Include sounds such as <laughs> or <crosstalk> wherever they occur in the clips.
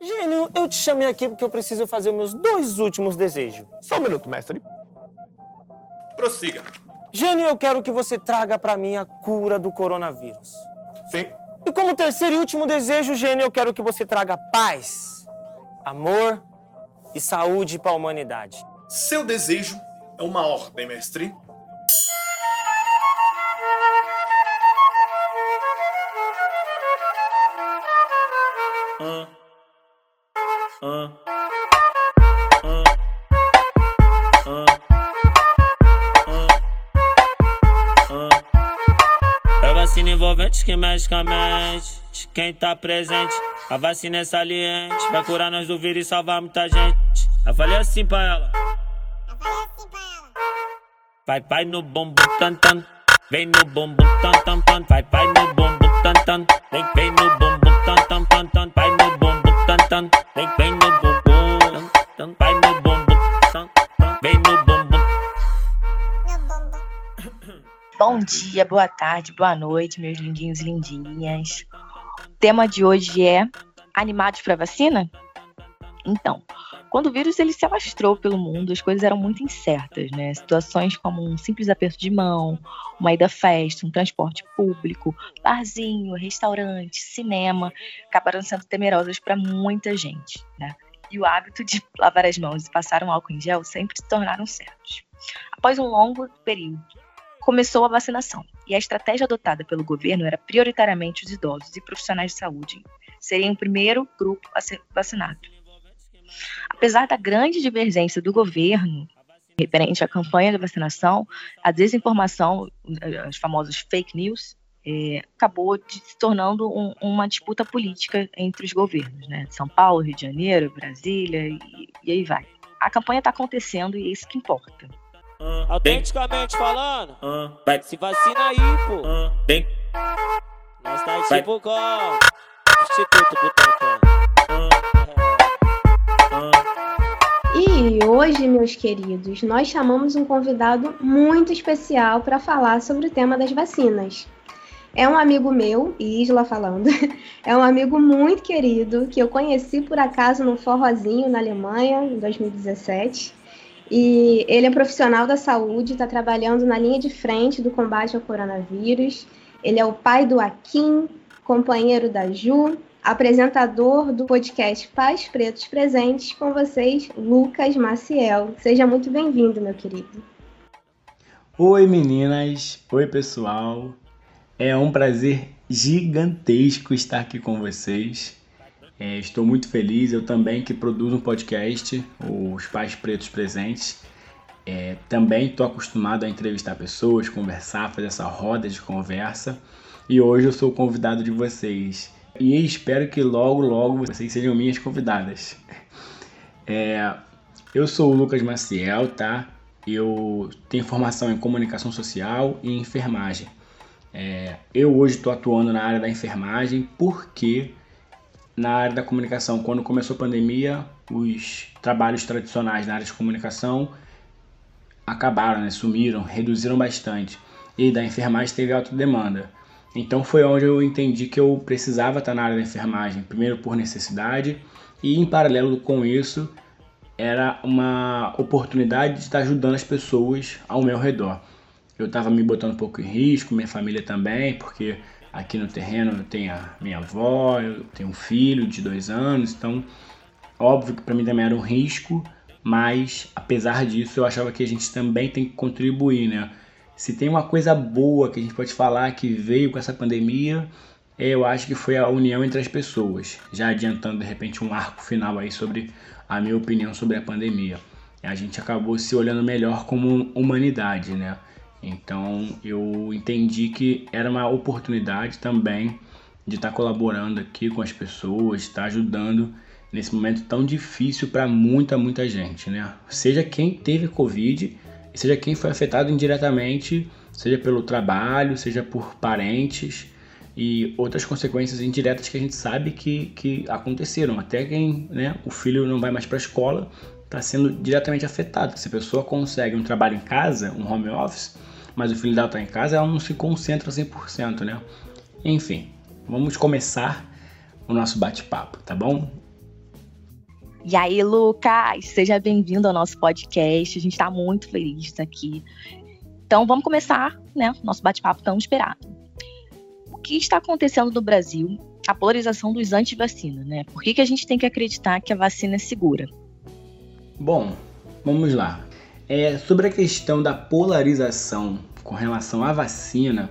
Gênio, eu te chamei aqui porque eu preciso fazer meus dois últimos desejos. Só um minuto, mestre. Prossiga. Gênio, eu quero que você traga para mim a cura do coronavírus. Sim. E como terceiro e último desejo, Gênio, eu quero que você traga paz, amor e saúde para a humanidade. Seu desejo é uma ordem, mestre. Envolvente que mexe com a mente de quem tá presente. A vacina é saliente, vai curar nós do vírus e salvar muita gente. Eu falei assim pra ela. Vai, vai no bumbum tan tan. Vem no bumbum tan tan tan. Vai, vai no bumbum tan tan. Vem, vem no bumbum tan tan tan tan. Vai no bumbum tan tan. Vem, vem Bom dia, boa tarde, boa noite, meus lindinhos e lindinhas. O tema de hoje é animados para vacina? Então, quando o vírus ele se alastrou pelo mundo, as coisas eram muito incertas, né? Situações como um simples aperto de mão, uma ida à festa, um transporte público, barzinho, restaurante, cinema, acabaram sendo temerosas para muita gente, né? E o hábito de <laughs> lavar as mãos e passar um álcool em gel sempre se tornaram certos. Após um longo período, começou a vacinação, e a estratégia adotada pelo governo era prioritariamente os idosos e profissionais de saúde seriam o primeiro grupo a ser vacinado. Apesar da grande divergência do governo referente à campanha de vacinação, a desinformação, as famosas fake news, é, acabou de, se tornando um, uma disputa política entre os governos, né? São Paulo, Rio de Janeiro, Brasília e, e aí vai. A campanha está acontecendo e é isso que importa. Autenticamente falando, vai. se vacina aí, pô. Nós tá tipo com Instituto Butantan. E hoje, meus queridos, nós chamamos um convidado muito especial para falar sobre o tema das vacinas. É um amigo meu, Isla falando, <laughs> é um amigo muito querido que eu conheci por acaso no Forrozinho na Alemanha em 2017. E ele é profissional da saúde, está trabalhando na linha de frente do combate ao coronavírus. Ele é o pai do Akin, companheiro da Ju, apresentador do podcast Pais Pretos Presentes, com vocês, Lucas Maciel. Seja muito bem-vindo, meu querido. Oi meninas, oi pessoal. É um prazer gigantesco estar aqui com vocês. É, estou muito feliz, eu também que produzo um podcast, os Pais Pretos Presentes. É, também estou acostumado a entrevistar pessoas, conversar, fazer essa roda de conversa. E hoje eu sou o convidado de vocês. E espero que logo, logo vocês sejam minhas convidadas. É, eu sou o Lucas Maciel, tá? Eu tenho formação em comunicação social e enfermagem. É, eu hoje estou atuando na área da enfermagem porque na área da comunicação, quando começou a pandemia, os trabalhos tradicionais na área de comunicação acabaram, né? sumiram, reduziram bastante. E da enfermagem teve alta demanda. Então foi onde eu entendi que eu precisava estar na área da enfermagem, primeiro por necessidade e em paralelo com isso era uma oportunidade de estar ajudando as pessoas ao meu redor. Eu estava me botando um pouco em risco, minha família também, porque aqui no terreno eu tenho a minha avó, eu tenho um filho de dois anos, então óbvio que para mim também era um risco, mas apesar disso eu achava que a gente também tem que contribuir, né? Se tem uma coisa boa que a gente pode falar que veio com essa pandemia, eu acho que foi a união entre as pessoas. Já adiantando de repente um arco final aí sobre a minha opinião sobre a pandemia. A gente acabou se olhando melhor como humanidade, né? Então eu entendi que era uma oportunidade também de estar colaborando aqui com as pessoas, estar ajudando nesse momento tão difícil para muita, muita gente, né? Seja quem teve Covid, seja quem foi afetado indiretamente, seja pelo trabalho, seja por parentes e outras consequências indiretas que a gente sabe que, que aconteceram. Até quem, né, o filho não vai mais para a escola, está sendo diretamente afetado. Se a pessoa consegue um trabalho em casa, um home office, mas o filho dela está em casa, ela não se concentra 100%, né? Enfim, vamos começar o nosso bate-papo, tá bom? E aí, Lucas, seja bem-vindo ao nosso podcast. A gente está muito feliz de estar aqui. Então, vamos começar, né, nosso bate-papo tão esperado. O que está acontecendo no Brasil? A polarização dos anti-vacina, né? Por que, que a gente tem que acreditar que a vacina é segura? Bom, vamos lá. É, sobre a questão da polarização com relação à vacina,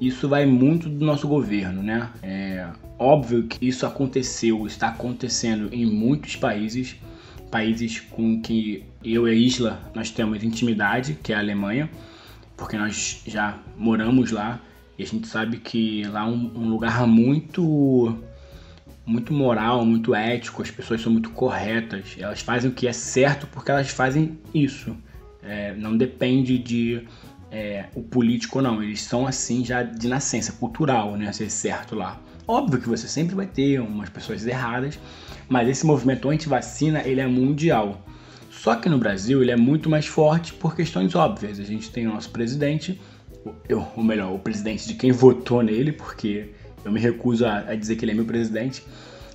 isso vai muito do nosso governo, né? É óbvio que isso aconteceu, está acontecendo em muitos países, países com que eu e a Isla nós temos intimidade, que é a Alemanha, porque nós já moramos lá e a gente sabe que lá é um, um lugar muito muito moral, muito ético, as pessoas são muito corretas, elas fazem o que é certo porque elas fazem isso. É, não depende de é, o político não. Eles são assim já de nascença, cultural, né? Ser certo lá. Óbvio que você sempre vai ter umas pessoas erradas, mas esse movimento anti-vacina ele é mundial. Só que no Brasil ele é muito mais forte por questões óbvias. A gente tem o nosso presidente, ou melhor, o presidente de quem votou nele, porque eu me recuso a, a dizer que ele é meu presidente.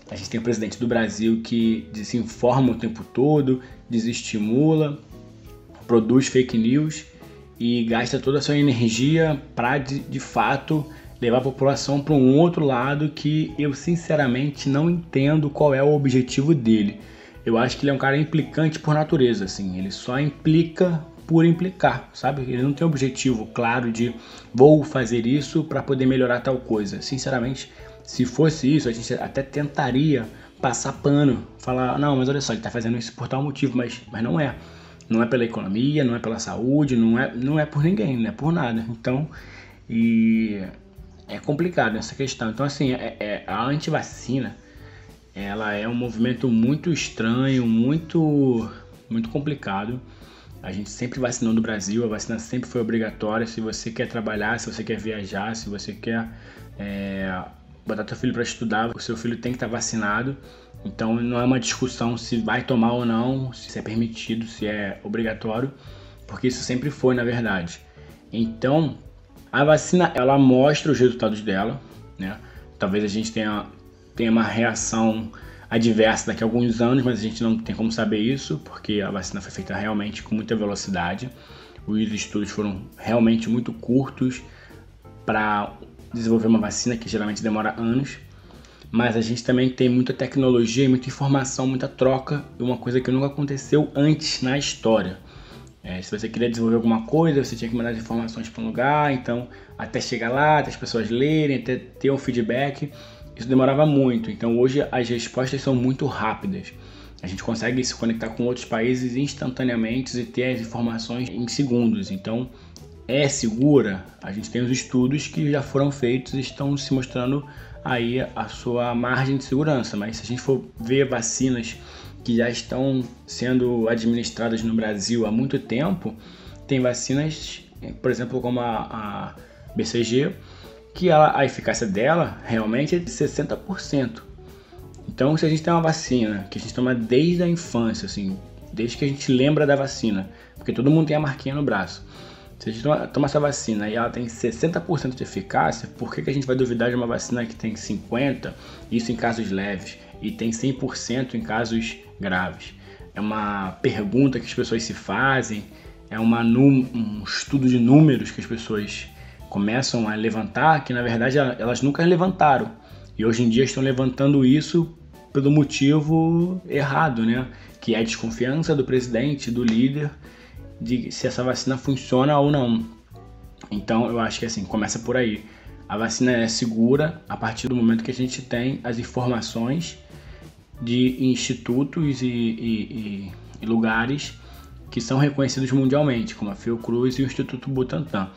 A gente tem o presidente do Brasil que desinforma o tempo todo, desestimula, produz fake news e gasta toda a sua energia para de, de fato levar a população para um outro lado que eu sinceramente não entendo qual é o objetivo dele. Eu acho que ele é um cara implicante por natureza, assim, ele só implica por implicar, sabe? Ele não tem objetivo claro de vou fazer isso para poder melhorar tal coisa. Sinceramente, se fosse isso, a gente até tentaria passar pano, falar, não, mas olha só, ele está fazendo isso por tal motivo, mas, mas não é. Não é pela economia, não é pela saúde, não é, não é por ninguém, não é por nada. Então, e é complicado essa questão. Então, assim, é, é, a antivacina, ela é um movimento muito estranho, muito, muito complicado. A gente sempre vacinou no Brasil, a vacina sempre foi obrigatória. Se você quer trabalhar, se você quer viajar, se você quer é, botar seu filho para estudar, o seu filho tem que estar vacinado. Então não é uma discussão se vai tomar ou não, se é permitido, se é obrigatório, porque isso sempre foi na verdade. Então a vacina ela mostra os resultados dela, né? Talvez a gente tenha, tenha uma reação adversa daqui a alguns anos, mas a gente não tem como saber isso, porque a vacina foi feita realmente com muita velocidade. Os estudos foram realmente muito curtos para desenvolver uma vacina que geralmente demora anos mas a gente também tem muita tecnologia, muita informação, muita troca, uma coisa que nunca aconteceu antes na história. É, se você queria desenvolver alguma coisa, você tinha que mandar as informações para um lugar, então até chegar lá, até as pessoas lerem, até ter um feedback, isso demorava muito. Então hoje as respostas são muito rápidas. A gente consegue se conectar com outros países instantaneamente e ter as informações em segundos. Então é segura. A gente tem os estudos que já foram feitos e estão se mostrando aí a sua margem de segurança. Mas se a gente for ver vacinas que já estão sendo administradas no Brasil há muito tempo, tem vacinas, por exemplo, como a, a BCG, que ela, a eficácia dela realmente é de 60%. Então, se a gente tem uma vacina que a gente toma desde a infância, assim, desde que a gente lembra da vacina, porque todo mundo tem a marquinha no braço. Se a gente toma, toma essa vacina e ela tem 60% de eficácia, por que, que a gente vai duvidar de uma vacina que tem 50%, isso em casos leves, e tem 100% em casos graves? É uma pergunta que as pessoas se fazem, é uma, um estudo de números que as pessoas começam a levantar, que na verdade elas nunca levantaram. E hoje em dia estão levantando isso pelo motivo errado, né? Que é a desconfiança do presidente, do líder de se essa vacina funciona ou não. Então eu acho que assim, começa por aí. A vacina é segura a partir do momento que a gente tem as informações de institutos e, e, e lugares que são reconhecidos mundialmente, como a Fiocruz e o Instituto Butantan.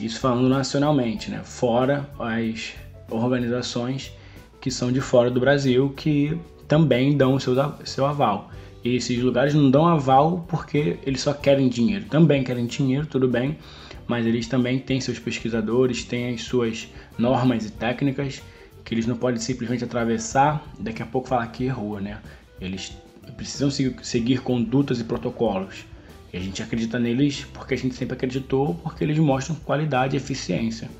Isso falando nacionalmente, né? fora as organizações que são de fora do Brasil que também dão o seu, seu aval. E esses lugares não dão aval porque eles só querem dinheiro. Também querem dinheiro, tudo bem, mas eles também têm seus pesquisadores, têm as suas normas e técnicas que eles não podem simplesmente atravessar e daqui a pouco falar que errou, né? Eles precisam seguir condutas e protocolos. E a gente acredita neles porque a gente sempre acreditou, porque eles mostram qualidade e eficiência.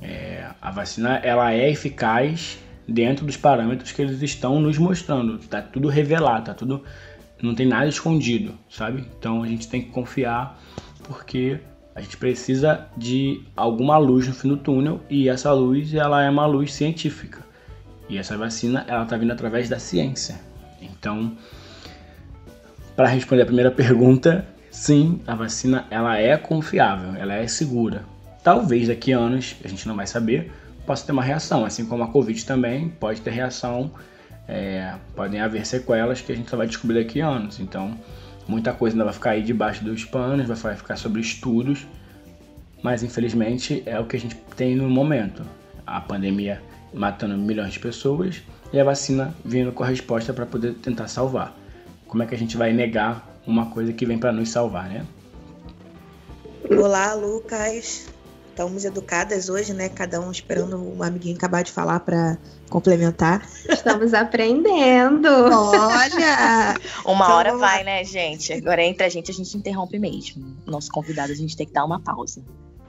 É, a vacina ela é eficaz dentro dos parâmetros que eles estão nos mostrando. Tá tudo revelado, tá tudo não tem nada escondido, sabe? Então a gente tem que confiar porque a gente precisa de alguma luz no fim do túnel e essa luz ela é uma luz científica. E essa vacina ela tá vindo através da ciência. Então, para responder a primeira pergunta, sim, a vacina ela é confiável, ela é segura. Talvez daqui a anos, a gente não vai saber, possa ter uma reação, assim como a Covid também pode ter reação, é, podem haver sequelas que a gente só vai descobrir daqui a anos. Então, muita coisa ainda vai ficar aí debaixo dos panos, vai ficar sobre estudos, mas infelizmente é o que a gente tem no momento. A pandemia matando milhões de pessoas e a vacina vindo com a resposta para poder tentar salvar. Como é que a gente vai negar uma coisa que vem para nos salvar, né? Olá, Lucas. Estamos educadas hoje, né? Cada um esperando um amiguinho acabar de falar para complementar. Estamos aprendendo. Olha! <laughs> Uma então, hora vai, né, gente? Agora entre a gente, a gente interrompe mesmo. Nosso convidado, a gente tem que dar uma pausa.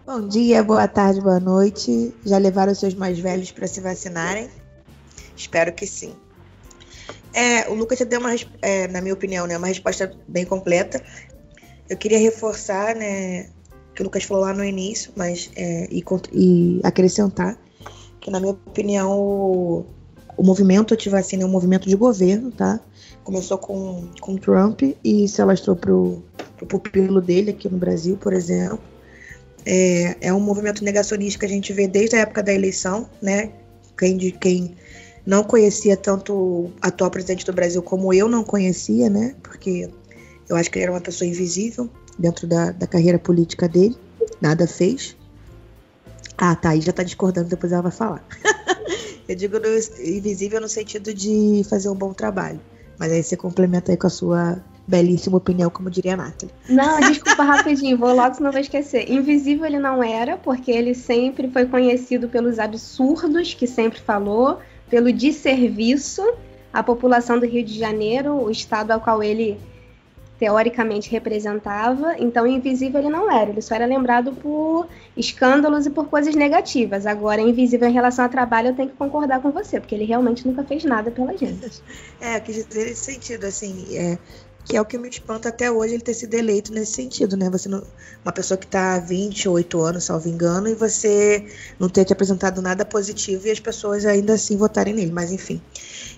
Bom dia, boa tarde, boa noite. Já levaram seus mais velhos para se vacinarem? Espero que sim. É, o Lucas já deu uma, é, na minha opinião, né, uma resposta bem completa. Eu queria reforçar, né, que o Lucas falou lá no início, mas é, e, e, acrescentar que, na minha opinião, o, o movimento anti-vacina é um movimento de governo, tá? Começou com, com Trump e se alastrou pro, pro pupilo dele aqui no Brasil, por exemplo. É, é um movimento negacionista que a gente vê desde a época da eleição, né? Quem, de, quem não conhecia tanto o atual presidente do Brasil como eu não conhecia, né? Porque eu acho que ele era uma pessoa invisível dentro da, da carreira política dele. Nada fez. Ah, tá. Aí já tá discordando, depois ela vai falar. <laughs> eu digo no, invisível no sentido de fazer um bom trabalho. Mas aí você complementa aí com a sua belíssima opinião, como diria a Nathalie. Não, <laughs> desculpa rapidinho, vou logo senão vou esquecer. Invisível ele não era, porque ele sempre foi conhecido pelos absurdos que sempre falou, pelo desserviço à população do Rio de Janeiro, o estado ao qual ele teoricamente representava. Então, invisível ele não era, ele só era lembrado por escândalos e por coisas negativas. Agora, invisível em relação ao trabalho, eu tenho que concordar com você, porque ele realmente nunca fez nada pela gente. <laughs> É, eu quis dizer nesse sentido, assim, é, que é o que me espanta até hoje ele ter sido eleito nesse sentido, né? Você não, uma pessoa que está há 28 anos, salvo engano, e você não ter te apresentado nada positivo e as pessoas ainda assim votarem nele, mas enfim.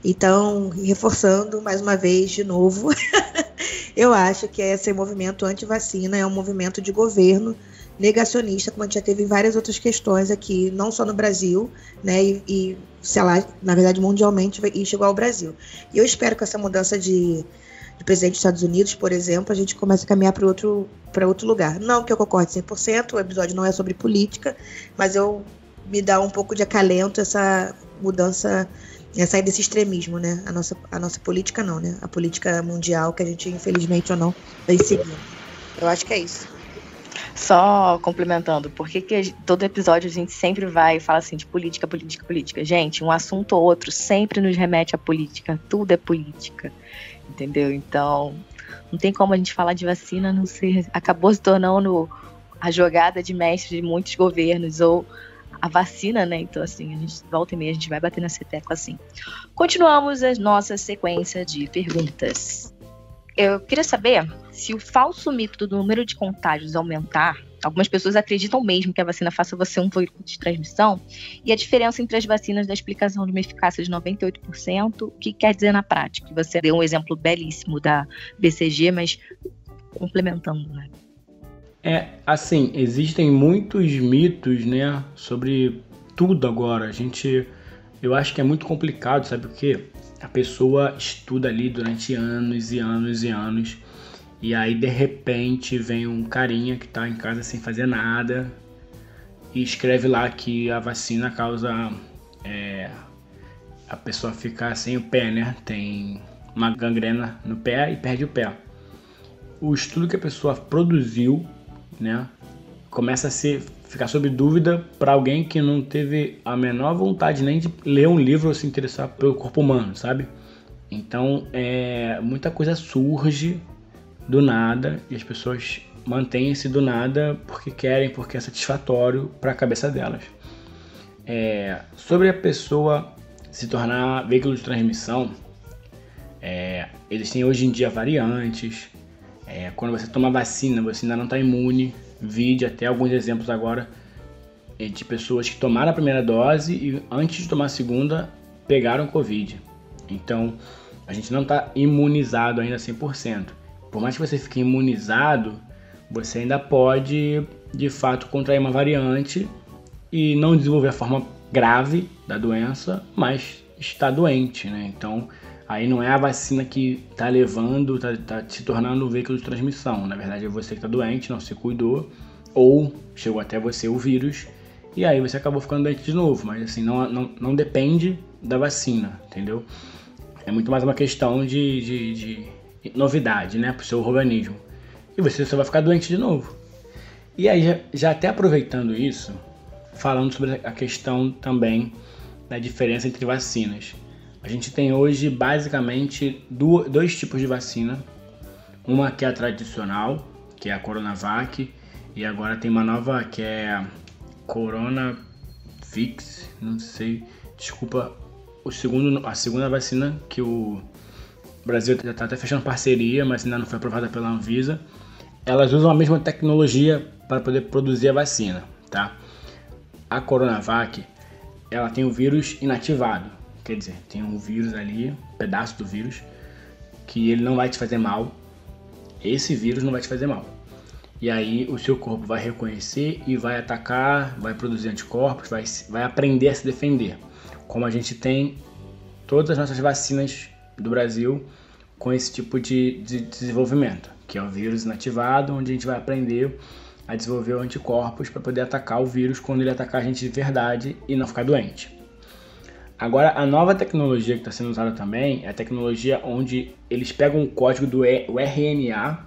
Então, reforçando mais uma vez, de novo, <laughs> eu acho que esse movimento anti-vacina é um movimento de governo negacionista, como a gente já teve em várias outras questões aqui, não só no Brasil, né, e, e sei lá, na verdade mundialmente, e chegou ao Brasil. E eu espero que essa mudança de do presidente dos Estados Unidos, por exemplo, a gente começa a caminhar para outro, outro lugar. Não que eu concorde 100%, o episódio não é sobre política, mas eu me dá um pouco de acalento essa mudança, essa sair desse extremismo, né? A nossa, a nossa política não, né? A política mundial que a gente, infelizmente ou não, vem seguindo. Eu acho que é isso. Só complementando, por que, que todo episódio a gente sempre vai e fala assim de política, política, política? Gente, um assunto ou outro sempre nos remete à política. Tudo é política entendeu? Então, não tem como a gente falar de vacina não ser. Acabou se tornando a jogada de mestre de muitos governos, ou a vacina, né? Então, assim, a gente volta e meia, a gente vai bater nessa tecla assim. Continuamos a nossa sequência de perguntas. Eu queria saber se o falso mito do número de contágios aumentar Algumas pessoas acreditam mesmo que a vacina faça você um veículo de transmissão, e a diferença entre as vacinas da explicação de uma eficácia de 98%, o que quer dizer na prática? Você deu um exemplo belíssimo da BCG, mas complementando, né? É, assim, existem muitos mitos, né, sobre tudo agora. A gente, eu acho que é muito complicado, sabe por quê? A pessoa estuda ali durante anos e anos e anos e aí de repente vem um carinha que tá em casa sem fazer nada e escreve lá que a vacina causa é, a pessoa ficar sem o pé, né? Tem uma gangrena no pé e perde o pé. O estudo que a pessoa produziu, né, começa a ser ficar sob dúvida para alguém que não teve a menor vontade nem de ler um livro ou se interessar pelo corpo humano, sabe? Então, é, muita coisa surge do nada e as pessoas mantêm esse do nada porque querem, porque é satisfatório para a cabeça delas. É, sobre a pessoa se tornar veículo de transmissão, é, eles têm hoje em dia variantes. É, quando você toma vacina, você ainda não está imune. Vide até alguns exemplos agora é, de pessoas que tomaram a primeira dose e antes de tomar a segunda pegaram Covid. Então, a gente não está imunizado ainda 100%. Por mais que você fique imunizado, você ainda pode, de fato, contrair uma variante e não desenvolver a forma grave da doença, mas está doente, né? Então, aí não é a vacina que está levando, está tá se tornando um veículo de transmissão. Na verdade, é você que está doente, não se cuidou, ou chegou até você o vírus, e aí você acabou ficando doente de novo. Mas assim, não, não, não depende da vacina, entendeu? É muito mais uma questão de, de, de novidade, né, para o seu organismo. E você só vai ficar doente de novo. E aí, já, até aproveitando isso, falando sobre a questão também da diferença entre vacinas. A gente tem hoje basicamente dois tipos de vacina. Uma que é a tradicional, que é a Coronavac, e agora tem uma nova que é Coronavix, não sei, desculpa, o segundo, a segunda vacina que o Brasil já está até fechando parceria, mas ainda não foi aprovada pela Anvisa. Elas usam a mesma tecnologia para poder produzir a vacina, tá? A Coronavac, ela tem o vírus inativado, quer dizer, tem um vírus ali, um pedaço do vírus, que ele não vai te fazer mal. Esse vírus não vai te fazer mal. E aí o seu corpo vai reconhecer e vai atacar, vai produzir anticorpos, vai, vai aprender a se defender. Como a gente tem todas as nossas vacinas do Brasil com esse tipo de, de desenvolvimento, que é o vírus inativado, onde a gente vai aprender a desenvolver anticorpos para poder atacar o vírus quando ele atacar a gente de verdade e não ficar doente. Agora, a nova tecnologia que está sendo usada também é a tecnologia onde eles pegam o código do RNA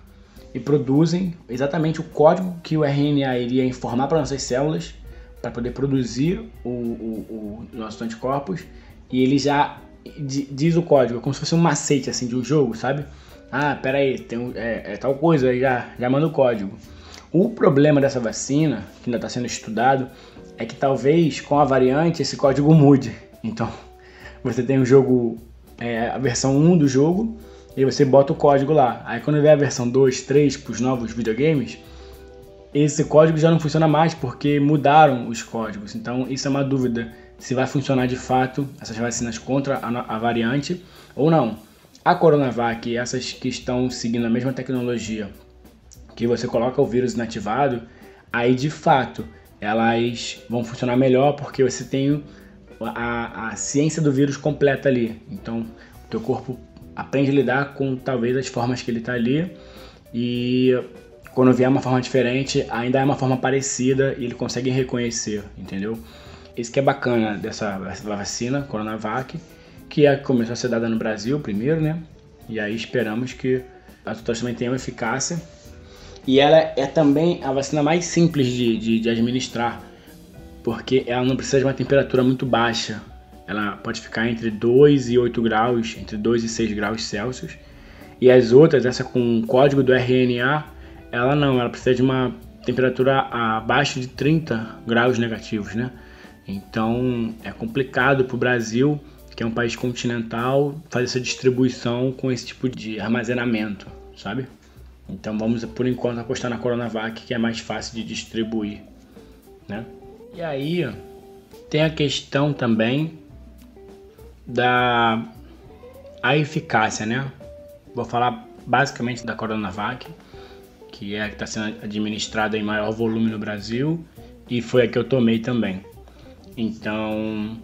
e produzem exatamente o código que o RNA iria informar para nossas células para poder produzir o, o, o nossos anticorpos e ele já diz o código, como se fosse um macete assim de um jogo, sabe? Ah, pera aí, tem um, é, é tal coisa, aí já, já manda o código. O problema dessa vacina, que ainda está sendo estudado, é que talvez com a variante esse código mude. Então, <laughs> você tem o um jogo, é, a versão 1 do jogo, e você bota o código lá. Aí quando vier a versão 2, 3 para os novos videogames, esse código já não funciona mais porque mudaram os códigos. Então, isso é uma dúvida se vai funcionar de fato essas vacinas contra a, a variante ou não. A Coronavac, essas que estão seguindo a mesma tecnologia, que você coloca o vírus inativado, aí de fato elas vão funcionar melhor porque você tem a, a ciência do vírus completa ali. Então, o teu corpo aprende a lidar com talvez as formas que ele está ali e quando vier uma forma diferente, ainda é uma forma parecida e ele consegue reconhecer, entendeu? Isso que é bacana dessa vacina, Coronavac, que é começou a ser dada no Brasil primeiro, né? E aí esperamos que as outras também tenham eficácia. E ela é também a vacina mais simples de, de, de administrar, porque ela não precisa de uma temperatura muito baixa. Ela pode ficar entre 2 e 8 graus, entre 2 e 6 graus Celsius. E as outras, essa com código do RNA, ela não, ela precisa de uma temperatura abaixo de 30 graus negativos, né? Então é complicado para o Brasil, que é um país continental, fazer essa distribuição com esse tipo de armazenamento, sabe? Então vamos por enquanto apostar na Coronavac, que é mais fácil de distribuir, né? E aí tem a questão também da a eficácia, né? Vou falar basicamente da Coronavac, que é a que está sendo administrada em maior volume no Brasil e foi a que eu tomei também. Então,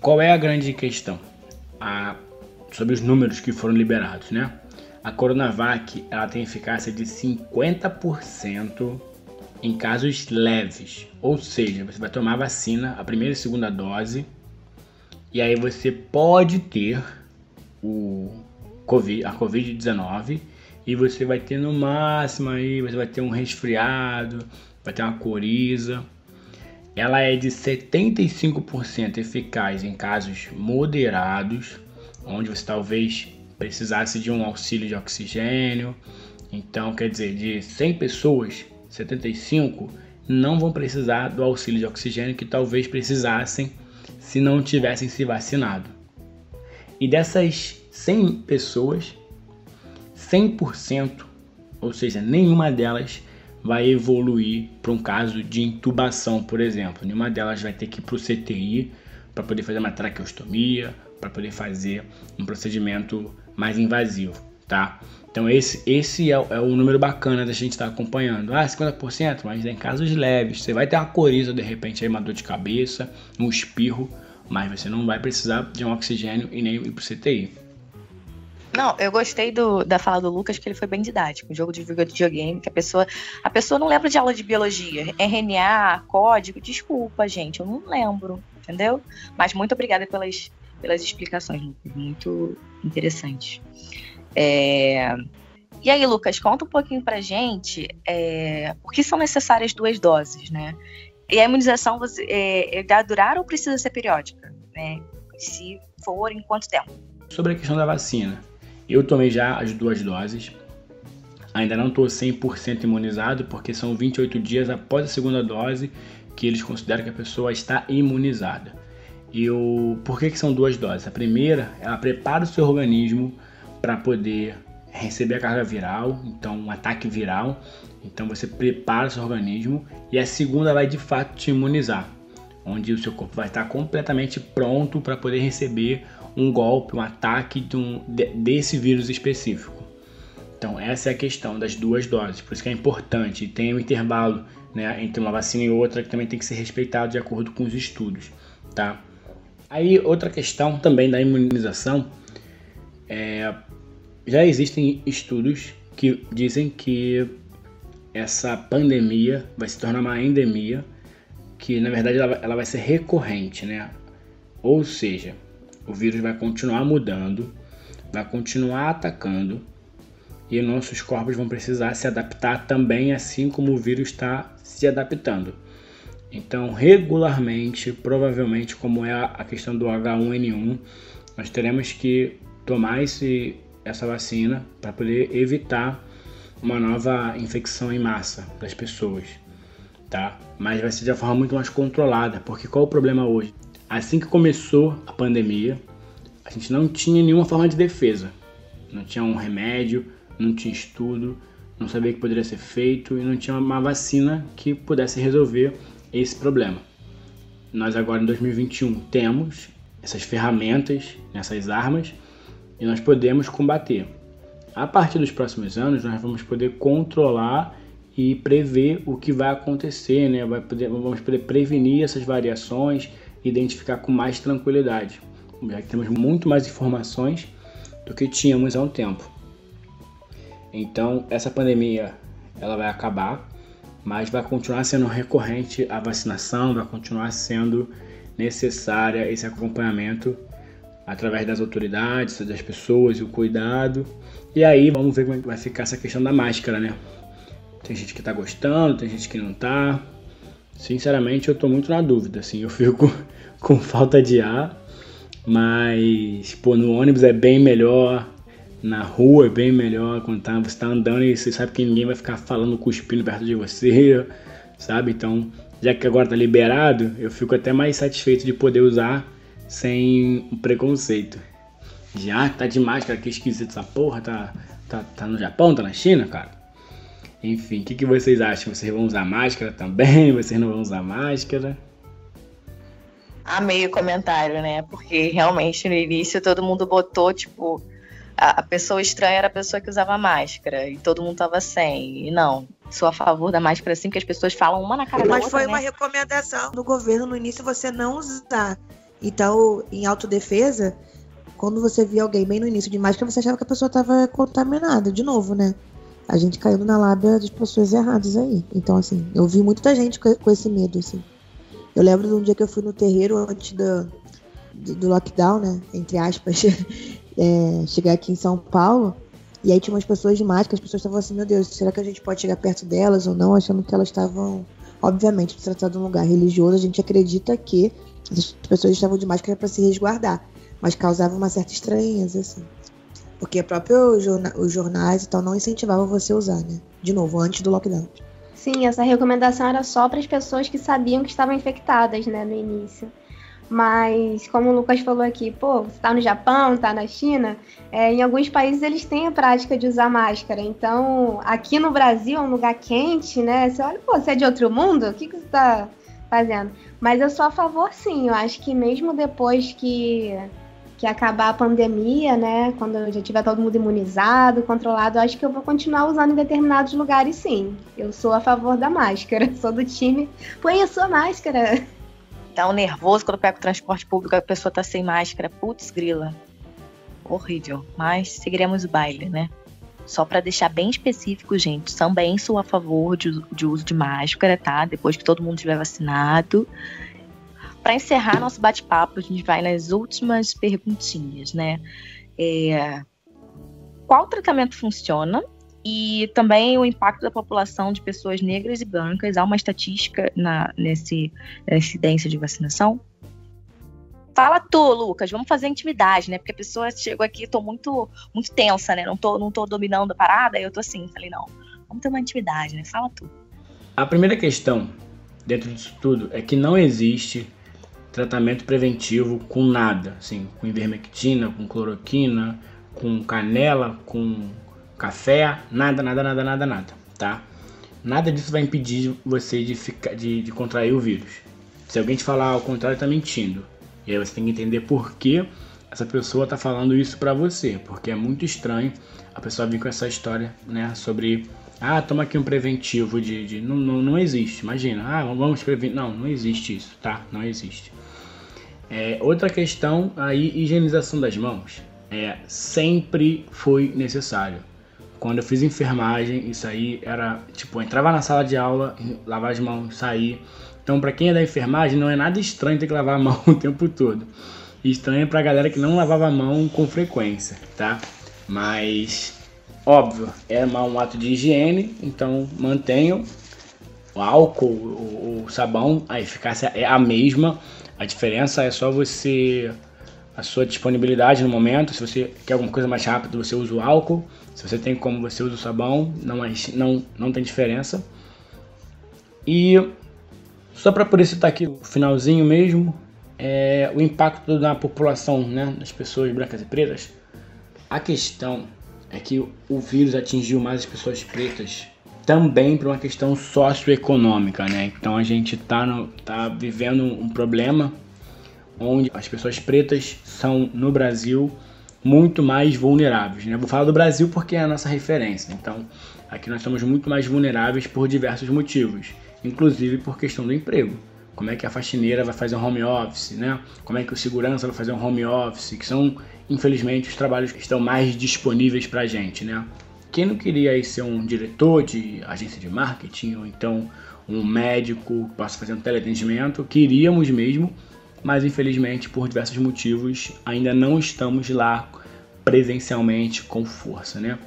qual é a grande questão? A, sobre os números que foram liberados, né? A Coronavac ela tem eficácia de 50% em casos leves, ou seja, você vai tomar a vacina, a primeira e segunda dose, e aí você pode ter o COVID, a Covid-19 e você vai ter no máximo aí, você vai ter um resfriado, vai ter uma coriza, ela é de 75% eficaz em casos moderados, onde você talvez precisasse de um auxílio de oxigênio. Então, quer dizer, de 100 pessoas, 75 não vão precisar do auxílio de oxigênio que talvez precisassem se não tivessem se vacinado. E dessas 100 pessoas, 100%, ou seja, nenhuma delas vai evoluir para um caso de intubação, por exemplo. Nenhuma delas vai ter que ir para o CTI para poder fazer uma traqueostomia, para poder fazer um procedimento mais invasivo, tá? Então esse, esse é, é, o número bacana da gente estar tá acompanhando. Ah, 50%, mas em casos leves. Você vai ter uma coriza de repente, aí, uma dor de cabeça, um espirro, mas você não vai precisar de um oxigênio e nem ir pro CTI. Não, eu gostei do, da fala do Lucas, que ele foi bem didático. Um jogo de videogame, que a pessoa. A pessoa não lembra de aula de biologia. RNA, código, desculpa, gente, eu não lembro, entendeu? Mas muito obrigada pelas, pelas explicações, Lucas. Muito interessante. É... E aí, Lucas, conta um pouquinho pra gente é... por que são necessárias duas doses, né? E a imunização você, é, é durar ou precisa ser periódica? Né? Se for, em quanto tempo? Sobre a questão da vacina, eu tomei já as duas doses. Ainda não estou 100% imunizado, porque são 28 dias após a segunda dose que eles consideram que a pessoa está imunizada. E o... por que, que são duas doses? A primeira, ela prepara o seu organismo para poder receber a carga viral, então um ataque viral. Então você prepara o seu organismo e a segunda vai de fato te imunizar, onde o seu corpo vai estar completamente pronto para poder receber um golpe, um ataque de um, de, desse vírus específico. Então essa é a questão das duas doses, por isso que é importante. Tem um intervalo né, entre uma vacina e outra que também tem que ser respeitado de acordo com os estudos, tá? Aí outra questão também da imunização é já existem estudos que dizem que essa pandemia vai se tornar uma endemia, que na verdade ela, ela vai ser recorrente, né? Ou seja, o vírus vai continuar mudando, vai continuar atacando e nossos corpos vão precisar se adaptar também, assim como o vírus está se adaptando. Então, regularmente, provavelmente, como é a questão do H1N1, nós teremos que tomar esse essa vacina para poder evitar uma nova infecção em massa das pessoas, tá? Mas vai ser de uma forma muito mais controlada, porque qual o problema hoje? Assim que começou a pandemia, a gente não tinha nenhuma forma de defesa, não tinha um remédio, não tinha estudo, não sabia o que poderia ser feito e não tinha uma vacina que pudesse resolver esse problema. Nós agora em 2021 temos essas ferramentas, essas armas e nós podemos combater. A partir dos próximos anos, nós vamos poder controlar e prever o que vai acontecer, né? Vai poder, vamos poder prevenir essas variações, identificar com mais tranquilidade, já que temos muito mais informações do que tínhamos há um tempo. Então, essa pandemia ela vai acabar, mas vai continuar sendo recorrente a vacinação, vai continuar sendo necessária esse acompanhamento através das autoridades, das pessoas e o cuidado. E aí vamos ver como é vai ficar essa questão da máscara, né? Tem gente que tá gostando, tem gente que não tá. Sinceramente, eu tô muito na dúvida, assim, eu fico <laughs> com falta de ar, mas pô, no ônibus é bem melhor, na rua é bem melhor, quando tá, você tá andando e você sabe que ninguém vai ficar falando, cuspindo perto de você, <laughs> sabe? Então, já que agora tá liberado, eu fico até mais satisfeito de poder usar sem preconceito. Já tá de máscara, que esquisito essa porra, tá, tá, tá no Japão, tá na China, cara. Enfim, o que, que vocês acham? Vocês vão usar máscara também? <laughs> Vocês não vão usar máscara? Amei o comentário, né? Porque realmente no início todo mundo botou, tipo, a, pessoa estranha era a pessoa que usava máscara e todo mundo tava sem. E não, sou a favor da máscara sim, que as pessoas falam uma na cara Mas da outra. Mas foi né? uma recomendação do governo no início você não usar. Então, em autodefesa, quando você via alguém bem no início de máscara, você achava que a pessoa estava contaminada, de novo, né? A gente caindo na lábia das pessoas erradas aí. Então, assim, eu vi muita gente com esse medo, assim. Eu lembro de um dia que eu fui no terreiro antes do, do lockdown, né? Entre aspas, <laughs> é, chegar aqui em São Paulo. E aí tinha umas pessoas de máscara, as pessoas estavam assim, meu Deus, será que a gente pode chegar perto delas ou não? Achando que elas estavam, obviamente, se tratando de um lugar religioso, a gente acredita que as pessoas estavam de máscara para se resguardar, mas causava uma certa estranheza, assim. Porque próprio jorna os jornais então não incentivavam você a usar, né? De novo, antes do lockdown. Sim, essa recomendação era só para as pessoas que sabiam que estavam infectadas, né, no início. Mas, como o Lucas falou aqui, pô, você tá no Japão, tá na China, é, em alguns países eles têm a prática de usar máscara. Então, aqui no Brasil, é um lugar quente, né? Você olha, pô, você é de outro mundo? O que, que você tá fazendo? Mas eu sou a favor, sim. Eu acho que mesmo depois que, que acabar a pandemia, né? Quando já tiver todo mundo imunizado, controlado, acho que eu vou continuar usando em determinados lugares, sim. Eu sou a favor da máscara. <laughs> Sou do time. Põe a sua máscara dá um nervoso quando pega o transporte público, a pessoa tá sem máscara. Putz, grila. Horrível. Mas seguiremos o baile, né? Só para deixar bem específico, gente, também sou a favor de, de uso de máscara, tá? Depois que todo mundo estiver vacinado. Para encerrar nosso bate-papo, a gente vai nas últimas perguntinhas, né? É, qual tratamento funciona e também o impacto da população de pessoas negras e brancas. Há uma estatística na, nesse, nessa incidência de vacinação? Fala tu, Lucas, vamos fazer intimidade, né? Porque a pessoa chegou aqui, tô muito, muito tensa, né? Não tô, não tô dominando a parada, eu tô assim, falei, não, vamos ter uma intimidade, né? Fala tu. A primeira questão dentro disso tudo é que não existe tratamento preventivo com nada, assim, com ivermectina, com cloroquina, com canela, com café, nada, nada, nada, nada, nada, tá? Nada disso vai impedir você de, ficar, de, de contrair o vírus. Se alguém te falar ao contrário, tá mentindo. E aí você tem que entender por que essa pessoa tá falando isso para você, porque é muito estranho a pessoa vir com essa história, né, sobre ah, toma aqui um preventivo de, de não, não, não existe. Imagina, ah, vamos prevenir, não, não existe isso, tá? Não existe. É, outra questão aí, higienização das mãos, é sempre foi necessário. Quando eu fiz enfermagem, isso aí era tipo, entrava na sala de aula, lavar as mãos, sair. Então, para quem é da enfermagem, não é nada estranho ter que lavar a <laughs> mão o tempo todo. Estranho para a galera que não lavava a mão com frequência, tá? Mas, óbvio, é um ato de higiene, então mantenho o álcool, o, o sabão, a eficácia é a mesma. A diferença é só você a sua disponibilidade no momento. Se você quer alguma coisa mais rápida, você usa o álcool. Se você tem como, você usa o sabão. Não, é, não, não tem diferença. E só para poder citar aqui o finalzinho mesmo, é, o impacto na população, né, das pessoas brancas e pretas. A questão é que o vírus atingiu mais as pessoas pretas também por uma questão socioeconômica, né? Então a gente tá, no, tá vivendo um problema onde as pessoas pretas são, no Brasil, muito mais vulneráveis. Né? Vou falar do Brasil porque é a nossa referência. Então, aqui nós somos muito mais vulneráveis por diversos motivos, inclusive por questão do emprego. Como é que a faxineira vai fazer um home office, né? Como é que o segurança vai fazer um home office, que são, infelizmente, os trabalhos que estão mais disponíveis para gente, né? Quem não queria aí ser um diretor de agência de marketing ou então um médico, possa fazer um teleatendimento, queríamos mesmo, mas infelizmente por diversos motivos ainda não estamos lá presencialmente com força, né?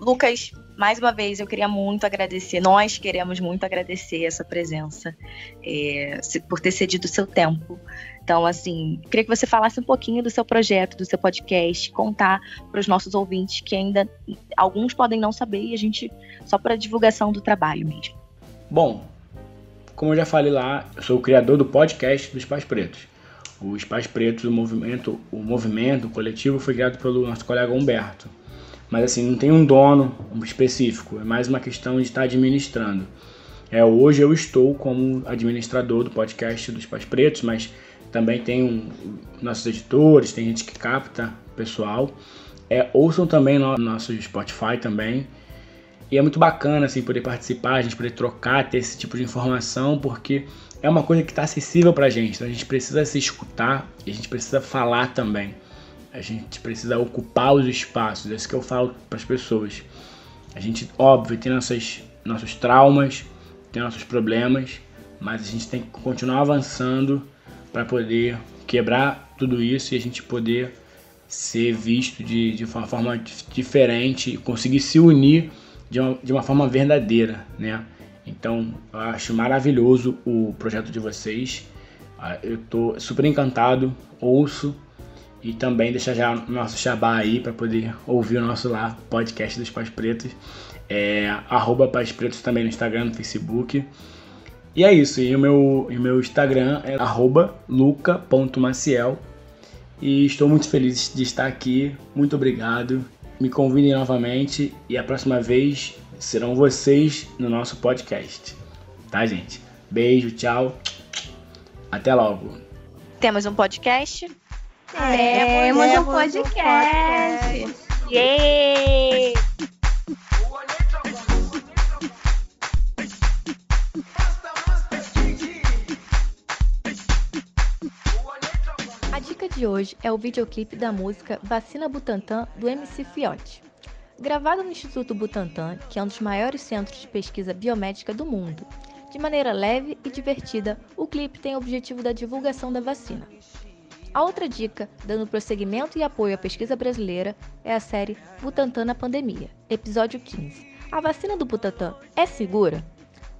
Lucas, mais uma vez eu queria muito agradecer, nós queremos muito agradecer essa presença, é, por ter cedido seu tempo. Então, assim, queria que você falasse um pouquinho do seu projeto, do seu podcast, contar para os nossos ouvintes que ainda alguns podem não saber e a gente só para divulgação do trabalho mesmo. Bom, como eu já falei lá, eu sou o criador do podcast dos Pais Pretos. Os Pais Pretos, o movimento, o movimento o coletivo foi criado pelo nosso colega Humberto. Mas assim, não tem um dono específico, é mais uma questão de estar administrando. É, hoje eu estou como administrador do podcast dos Pais Pretos, mas também tem um, nossos editores, tem gente que capta pessoal. É, ouçam também no nosso Spotify também. E é muito bacana assim poder participar, a gente poder trocar, ter esse tipo de informação, porque é uma coisa que está acessível para a gente. Então a gente precisa se escutar e a gente precisa falar também. A gente precisa ocupar os espaços. É isso que eu falo para as pessoas. A gente, óbvio, tem nossas, nossos traumas, tem nossos problemas, mas a gente tem que continuar avançando para poder quebrar tudo isso e a gente poder ser visto de, de uma forma diferente, conseguir se unir de uma, de uma forma verdadeira, né? Então, eu acho maravilhoso o projeto de vocês. Ah, eu tô super encantado, ouço e também deixa já o nosso xabá aí para poder ouvir o nosso lá podcast dos Pais Pretos. É, arroba Pais Pretos também no Instagram, no Facebook. E é isso. E o meu, e o meu Instagram é luca.maciel. E estou muito feliz de estar aqui. Muito obrigado. Me convidem novamente e a próxima vez serão vocês no nosso podcast. Tá, gente? Beijo, tchau. Até logo. Temos um podcast? Temos um podcast. Yay! A dica de hoje é o videoclipe da música Vacina Butantan do MC Fiote. Gravado no Instituto Butantan, que é um dos maiores centros de pesquisa biomédica do mundo. De maneira leve e divertida, o clipe tem o objetivo da divulgação da vacina. A outra dica, dando prosseguimento e apoio à pesquisa brasileira, é a série Butantan na Pandemia, episódio 15. A vacina do Butantan é segura?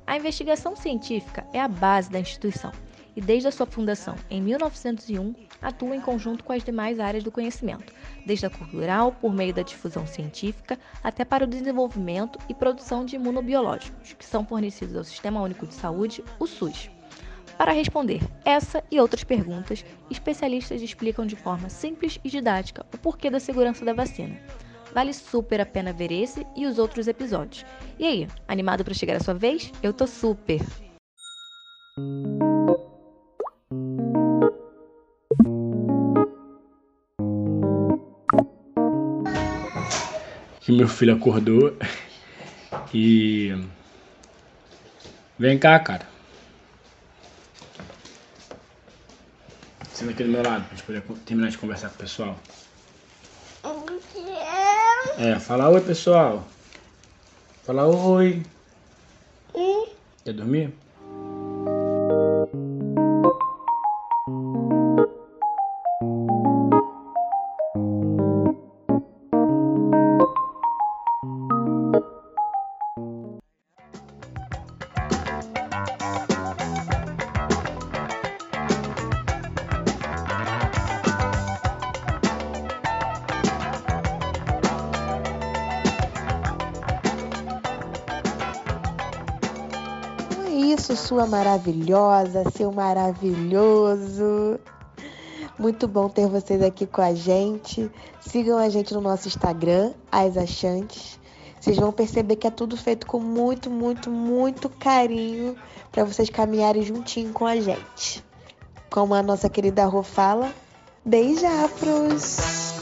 A investigação científica é a base da instituição e, desde a sua fundação em 1901, atua em conjunto com as demais áreas do conhecimento, desde a cultural, por meio da difusão científica, até para o desenvolvimento e produção de imunobiológicos, que são fornecidos ao Sistema Único de Saúde, o SUS. Para responder essa e outras perguntas, especialistas explicam de forma simples e didática o porquê da segurança da vacina. Vale super a pena ver esse e os outros episódios. E aí, animado para chegar a sua vez? Eu tô super! Que meu filho acordou e. Vem cá, cara. Senta aqui do meu lado pra gente poder terminar de conversar com o pessoal. É, fala oi, pessoal. Fala oi. Quer dormir? Sua maravilhosa, seu maravilhoso. Muito bom ter vocês aqui com a gente. Sigam a gente no nosso Instagram, As Achantes. Vocês vão perceber que é tudo feito com muito, muito, muito carinho para vocês caminharem juntinho com a gente. Como a nossa querida Rô fala, beijafros!